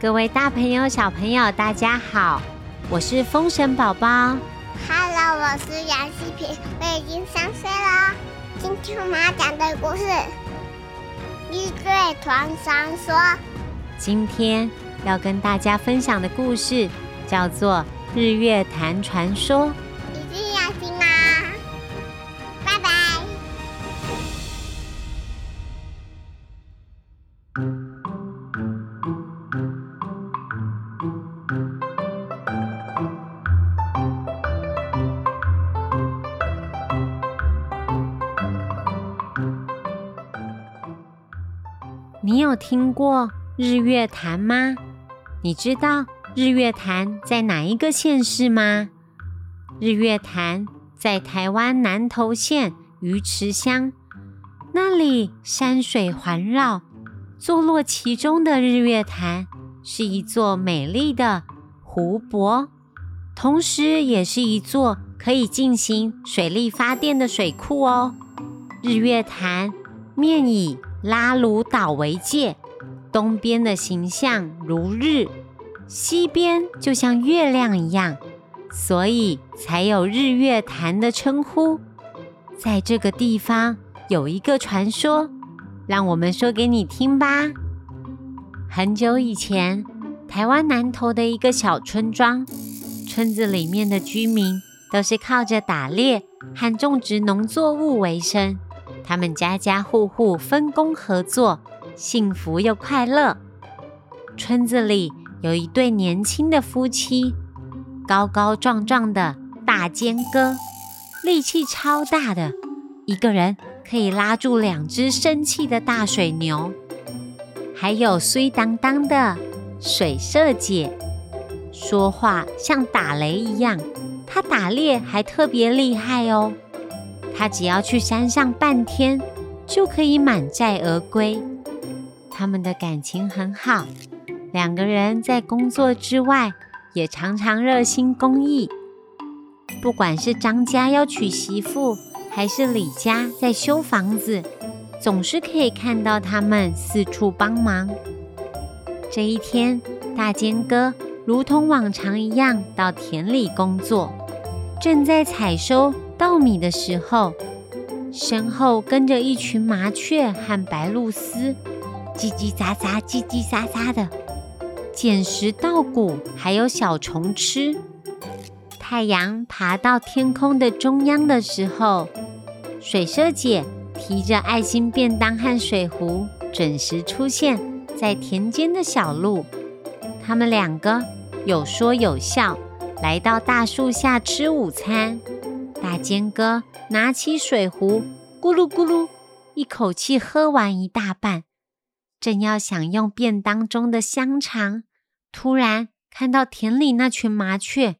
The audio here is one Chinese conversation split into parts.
各位大朋友、小朋友，大家好，我是风神宝宝。Hello，我是杨希平，我已经三岁了。今天我们要讲的故事《日月传传说》。今天要跟大家分享的故事叫做《日月潭传说》。一定要听啊！拜拜。你有听过日月潭吗？你知道日月潭在哪一个县市吗？日月潭在台湾南投县鱼池乡，那里山水环绕，坐落其中的日月潭是一座美丽的湖泊，同时也是一座可以进行水力发电的水库哦。日月潭面以拉鲁岛为界，东边的形象如日，西边就像月亮一样，所以才有日月潭的称呼。在这个地方有一个传说，让我们说给你听吧。很久以前，台湾南投的一个小村庄，村子里面的居民都是靠着打猎和种植农作物为生。他们家家户户分工合作，幸福又快乐。村子里有一对年轻的夫妻，高高壮壮的大尖哥，力气超大的，一个人可以拉住两只生气的大水牛。还有衰当当的水社姐，说话像打雷一样，她打猎还特别厉害哦。他只要去山上半天，就可以满载而归。他们的感情很好，两个人在工作之外也常常热心公益。不管是张家要娶媳妇，还是李家在修房子，总是可以看到他们四处帮忙。这一天，大坚哥如同往常一样到田里工作，正在采收。稻米的时候，身后跟着一群麻雀和白鹭鸶，叽叽喳喳，叽叽喳喳的捡拾稻谷，还有小虫吃。太阳爬到天空的中央的时候，水蛇姐提着爱心便当和水壶，准时出现在田间的小路。他们两个有说有笑，来到大树下吃午餐。大尖哥拿起水壶，咕噜咕噜，一口气喝完一大半。正要享用便当中的香肠，突然看到田里那群麻雀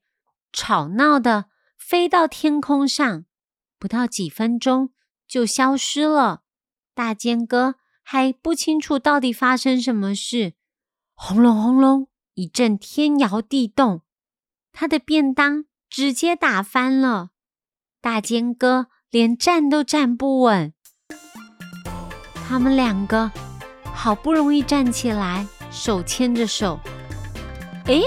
吵闹的飞到天空上，不到几分钟就消失了。大尖哥还不清楚到底发生什么事，轰隆轰隆一阵天摇地动，他的便当直接打翻了。大尖哥连站都站不稳，他们两个好不容易站起来，手牵着手。哎，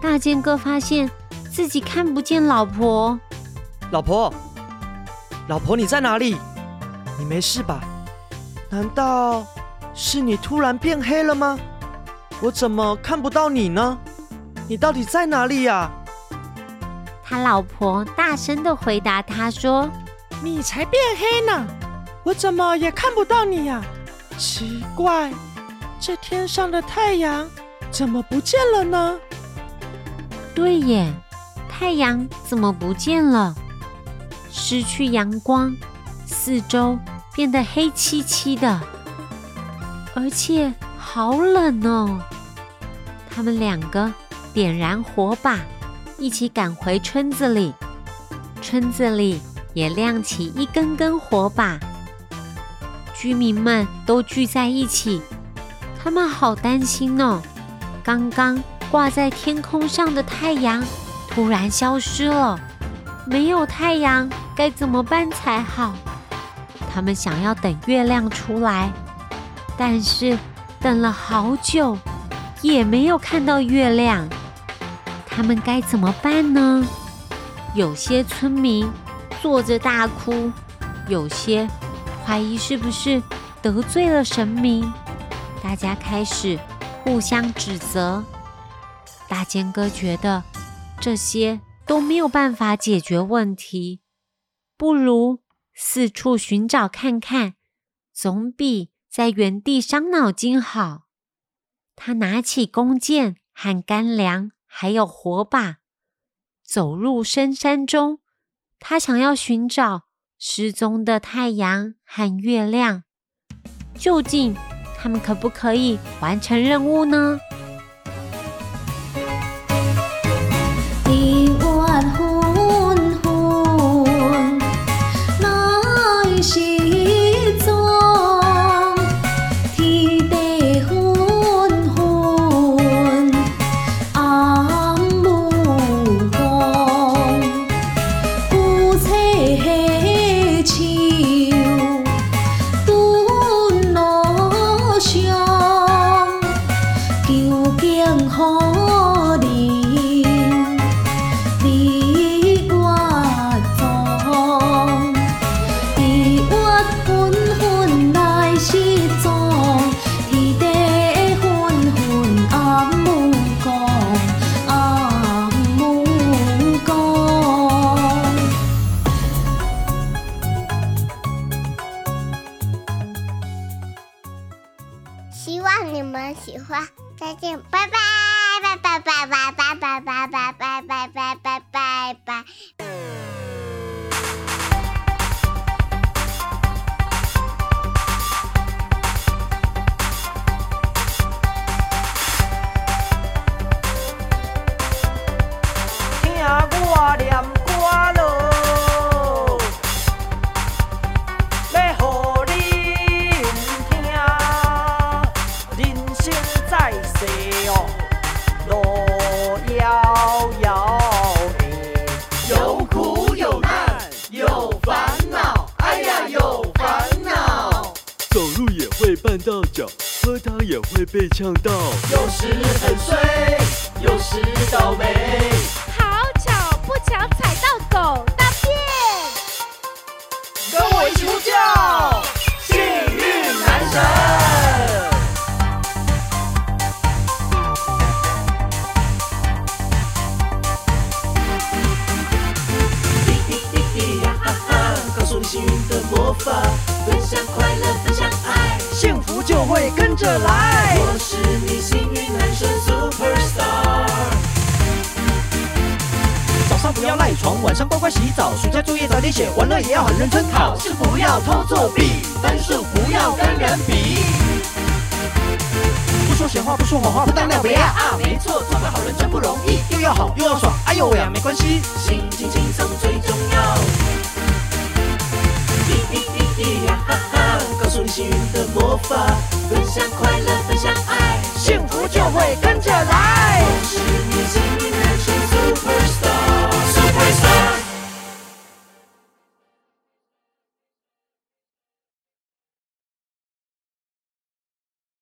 大尖哥发现自己看不见老婆。老婆，老婆，你在哪里？你没事吧？难道是你突然变黑了吗？我怎么看不到你呢？你到底在哪里呀？他老婆大声的回答他说：“你才变黑呢，我怎么也看不到你呀？奇怪，这天上的太阳怎么不见了呢？对耶，太阳怎么不见了？失去阳光，四周变得黑漆漆的，而且好冷哦。他们两个点燃火把。”一起赶回村子里，村子里也亮起一根根火把。居民们都聚在一起，他们好担心哦。刚刚挂在天空上的太阳突然消失了，没有太阳该怎么办才好？他们想要等月亮出来，但是等了好久，也没有看到月亮，他们该怎么办呢？有些村民坐着大哭，有些怀疑是不是得罪了神明，大家开始互相指责。大剑哥觉得这些都没有办法解决问题，不如四处寻找看看，总比在原地伤脑筋好。他拿起弓箭和干粮，还有火把，走入深山中。他想要寻找失踪的太阳和月亮，究竟他们可不可以完成任务呢？抢到，的魔法，分享快乐，分享爱。幸福就会跟着来。我是你幸运男神 Superstar。早上不要赖床，晚上乖乖洗澡，暑假作业早点写，完了也要很认真。考试不要偷作弊，分数不要跟人比。不说闲话，不说谎话，不当两别啊！啊，没错，做个好人真不容易，又要好又要爽，哎呦喂啊，没关系，心情轻松最重要。哈哈，告诉你幸运的魔法，分享快乐，分享爱，幸福就会跟着来。